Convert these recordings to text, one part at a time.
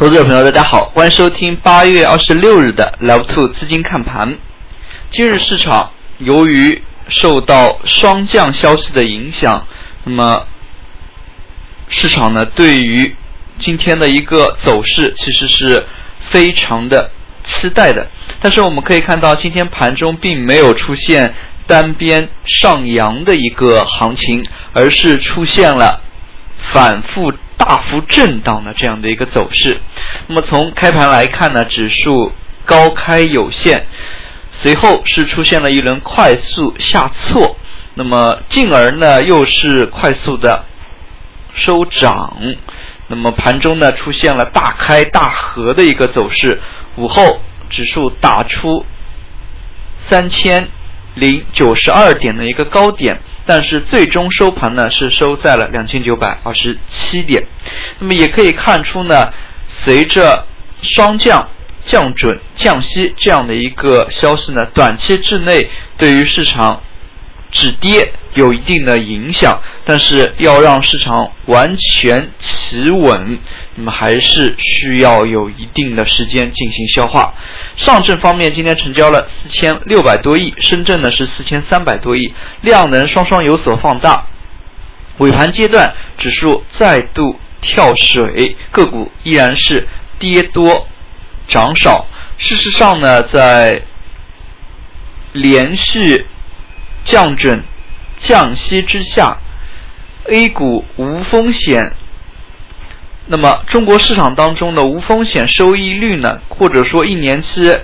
投资者朋友，大家好，欢迎收听八月二十六日的 Love Two 资金看盘。今日市场由于受到双降消息的影响，那么市场呢对于今天的一个走势其实是非常的期待的。但是我们可以看到，今天盘中并没有出现单边上扬的一个行情，而是出现了反复。大幅震荡的这样的一个走势，那么从开盘来看呢，指数高开有限，随后是出现了一轮快速下挫，那么进而呢又是快速的收涨，那么盘中呢出现了大开大合的一个走势，午后指数打出三千零九十二点的一个高点。但是最终收盘呢是收在了两千九百二十七点，那么也可以看出呢，随着双降、降准、降息这样的一个消息呢，短期之内对于市场止跌有一定的影响，但是要让市场完全企稳。那么还是需要有一定的时间进行消化。上证方面今天成交了四千六百多亿，深圳呢是四千三百多亿，量能双双有所放大。尾盘阶段指数再度跳水，个股依然是跌多涨少。事实上呢，在连续降准降息之下，A 股无风险。那么，中国市场当中的无风险收益率呢，或者说一年期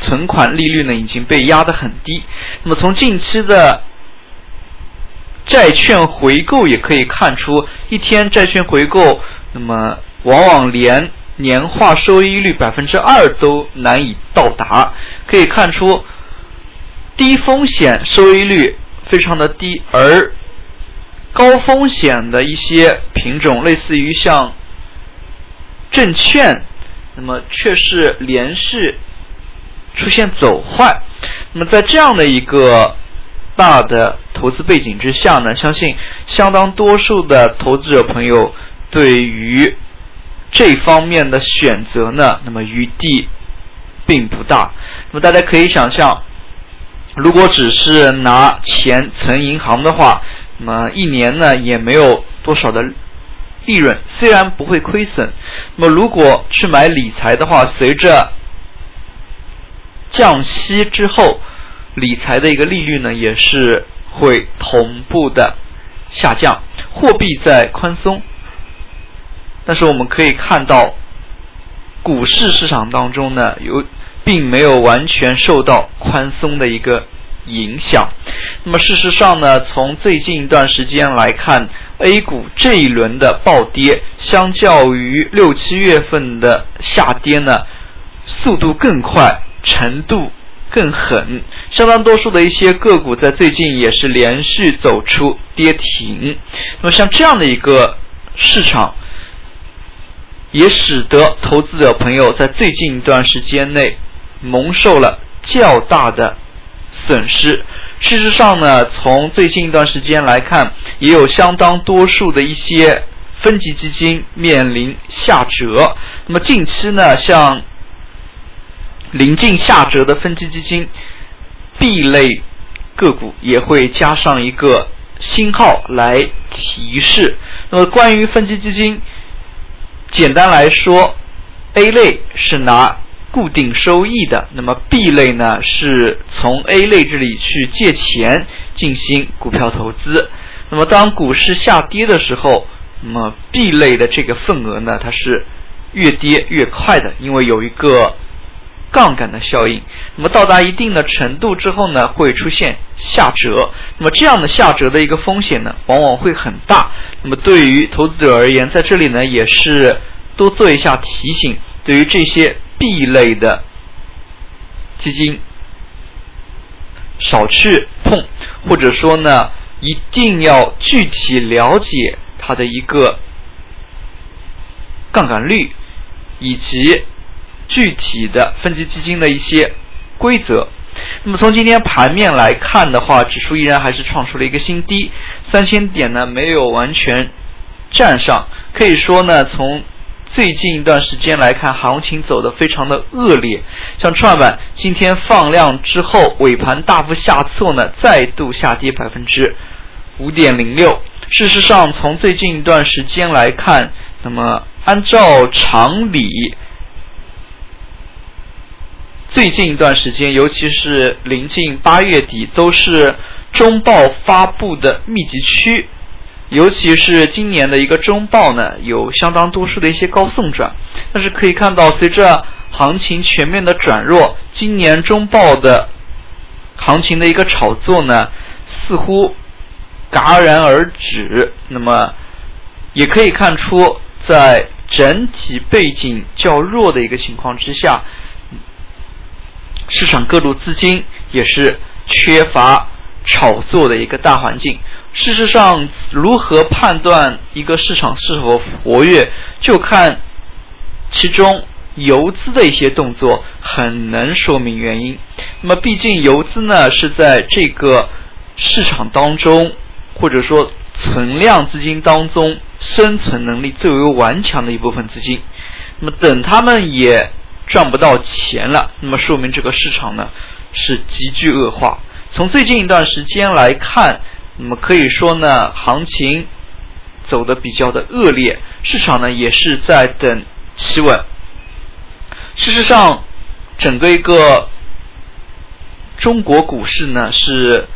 存款利率呢，已经被压得很低。那么，从近期的债券回购也可以看出，一天债券回购，那么往往连年化收益率百分之二都难以到达。可以看出，低风险收益率非常的低，而高风险的一些品种，类似于像证券，那么却是连续出现走坏。那么在这样的一个大的投资背景之下呢，相信相当多数的投资者朋友对于这方面的选择呢，那么余地并不大。那么大家可以想象，如果只是拿钱存银行的话，那么一年呢也没有多少的利润，虽然不会亏损。那么如果去买理财的话，随着降息之后，理财的一个利率呢也是会同步的下降。货币在宽松，但是我们可以看到，股市市场当中呢有并没有完全受到宽松的一个。影响。那么事实上呢，从最近一段时间来看，A 股这一轮的暴跌，相较于六七月份的下跌呢，速度更快，程度更狠。相当多数的一些个股在最近也是连续走出跌停。那么像这样的一个市场，也使得投资者朋友在最近一段时间内蒙受了较大的。损失。事实上呢，从最近一段时间来看，也有相当多数的一些分级基金面临下折。那么近期呢，像临近下折的分级基金，B 类个股也会加上一个星号来提示。那么关于分级基金，简单来说，A 类是拿。固定收益的，那么 B 类呢，是从 A 类这里去借钱进行股票投资。那么当股市下跌的时候，那么 B 类的这个份额呢，它是越跌越快的，因为有一个杠杆的效应。那么到达一定的程度之后呢，会出现下折。那么这样的下折的一个风险呢，往往会很大。那么对于投资者而言，在这里呢，也是多做一下提醒，对于这些。B 类的基金少去碰，或者说呢，一定要具体了解它的一个杠杆率，以及具体的分级基金的一些规则。那么从今天盘面来看的话，指数依然还是创出了一个新低，三千点呢没有完全站上，可以说呢从。最近一段时间来看，行情走得非常的恶劣。像创业板今天放量之后，尾盘大幅下挫呢，再度下跌百分之五点零六。事实上，从最近一段时间来看，那么按照常理，最近一段时间，尤其是临近八月底，都是中报发布的密集区。尤其是今年的一个中报呢，有相当多数的一些高送转，但是可以看到，随着行情全面的转弱，今年中报的行情的一个炒作呢，似乎戛然而止。那么，也可以看出，在整体背景较弱的一个情况之下，市场各路资金也是缺乏炒作的一个大环境。事实上，如何判断一个市场是否活跃，就看其中游资的一些动作，很能说明原因。那么，毕竟游资呢是在这个市场当中，或者说存量资金当中，生存能力最为顽强的一部分资金。那么，等他们也赚不到钱了，那么说明这个市场呢是急剧恶化。从最近一段时间来看。那么可以说呢，行情走的比较的恶劣，市场呢也是在等企稳。事实上，整个一个中国股市呢是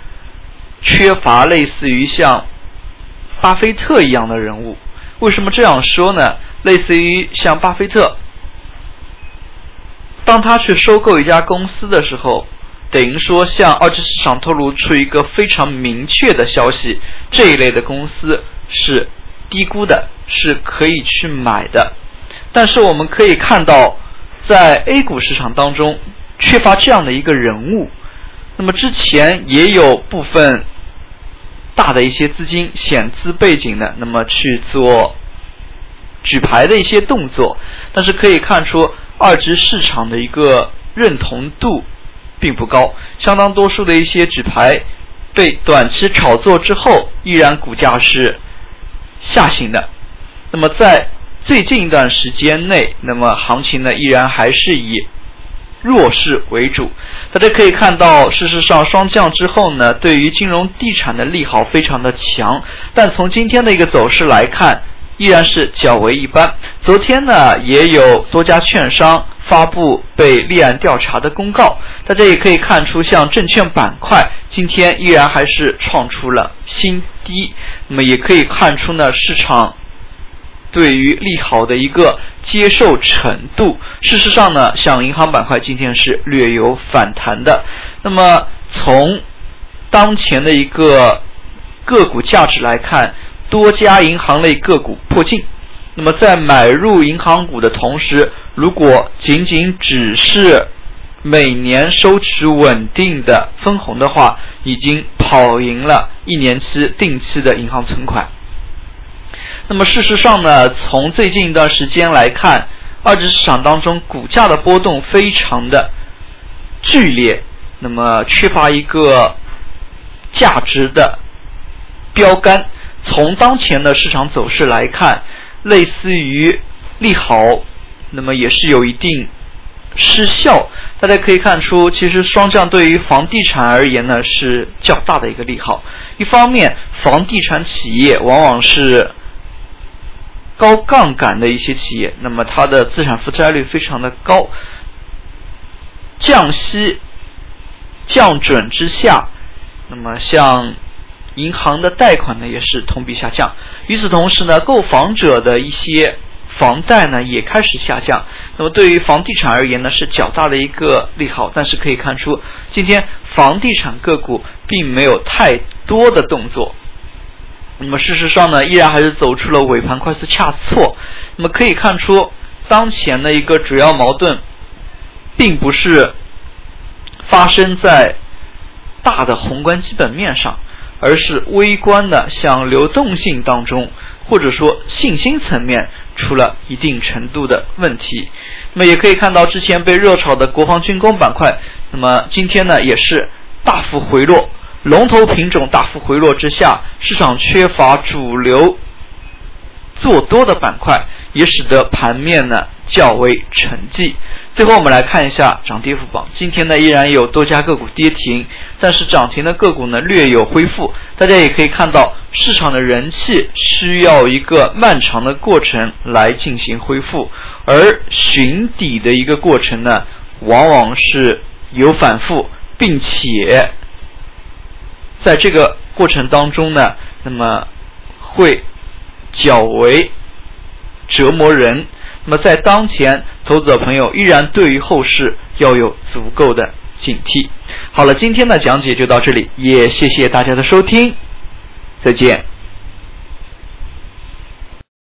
缺乏类似于像巴菲特一样的人物。为什么这样说呢？类似于像巴菲特，当他去收购一家公司的时候。等于说，向二级市场透露出一个非常明确的消息，这一类的公司是低估的，是可以去买的。但是我们可以看到，在 A 股市场当中缺乏这样的一个人物。那么之前也有部分大的一些资金险资背景的，那么去做举牌的一些动作，但是可以看出二级市场的一个认同度。并不高，相当多数的一些纸牌被短期炒作之后，依然股价是下行的。那么在最近一段时间内，那么行情呢依然还是以弱势为主。大家可以看到，事实上双降之后呢，对于金融地产的利好非常的强，但从今天的一个走势来看，依然是较为一般。昨天呢，也有多家券商。发布被立案调查的公告，大家也可以看出，像证券板块今天依然还是创出了新低。那么也可以看出呢，市场对于利好的一个接受程度。事实上呢，像银行板块今天是略有反弹的。那么从当前的一个个股价值来看，多家银行类个股破净。那么在买入银行股的同时，如果仅仅只是每年收取稳定的分红的话，已经跑赢了一年期定期的银行存款。那么事实上呢，从最近一段时间来看，二级市场当中股价的波动非常的剧烈，那么缺乏一个价值的标杆。从当前的市场走势来看，类似于利好。那么也是有一定失效，大家可以看出，其实双降对于房地产而言呢是较大的一个利好。一方面，房地产企业往往是高杠杆的一些企业，那么它的资产负债率非常的高，降息降准之下，那么像银行的贷款呢也是同比下降。与此同时呢，购房者的一些。房贷呢也开始下降，那么对于房地产而言呢是较大的一个利好，但是可以看出今天房地产个股并没有太多的动作，那么事实上呢依然还是走出了尾盘快速恰错，那么可以看出当前的一个主要矛盾，并不是发生在大的宏观基本面上，而是微观的像流动性当中，或者说信心层面。出了一定程度的问题，那么也可以看到之前被热炒的国防军工板块，那么今天呢也是大幅回落，龙头品种大幅回落之下，市场缺乏主流做多的板块，也使得盘面呢较为沉寂。最后我们来看一下涨跌幅榜，今天呢依然有多家个股跌停，但是涨停的个股呢略有恢复。大家也可以看到，市场的人气需要一个漫长的过程来进行恢复，而寻底的一个过程呢，往往是有反复，并且在这个过程当中呢，那么会较为折磨人。那么在当前，投资者朋友依然对于后市要有足够的警惕。好了，今天的讲解就到这里，也谢谢大家的收听，再见。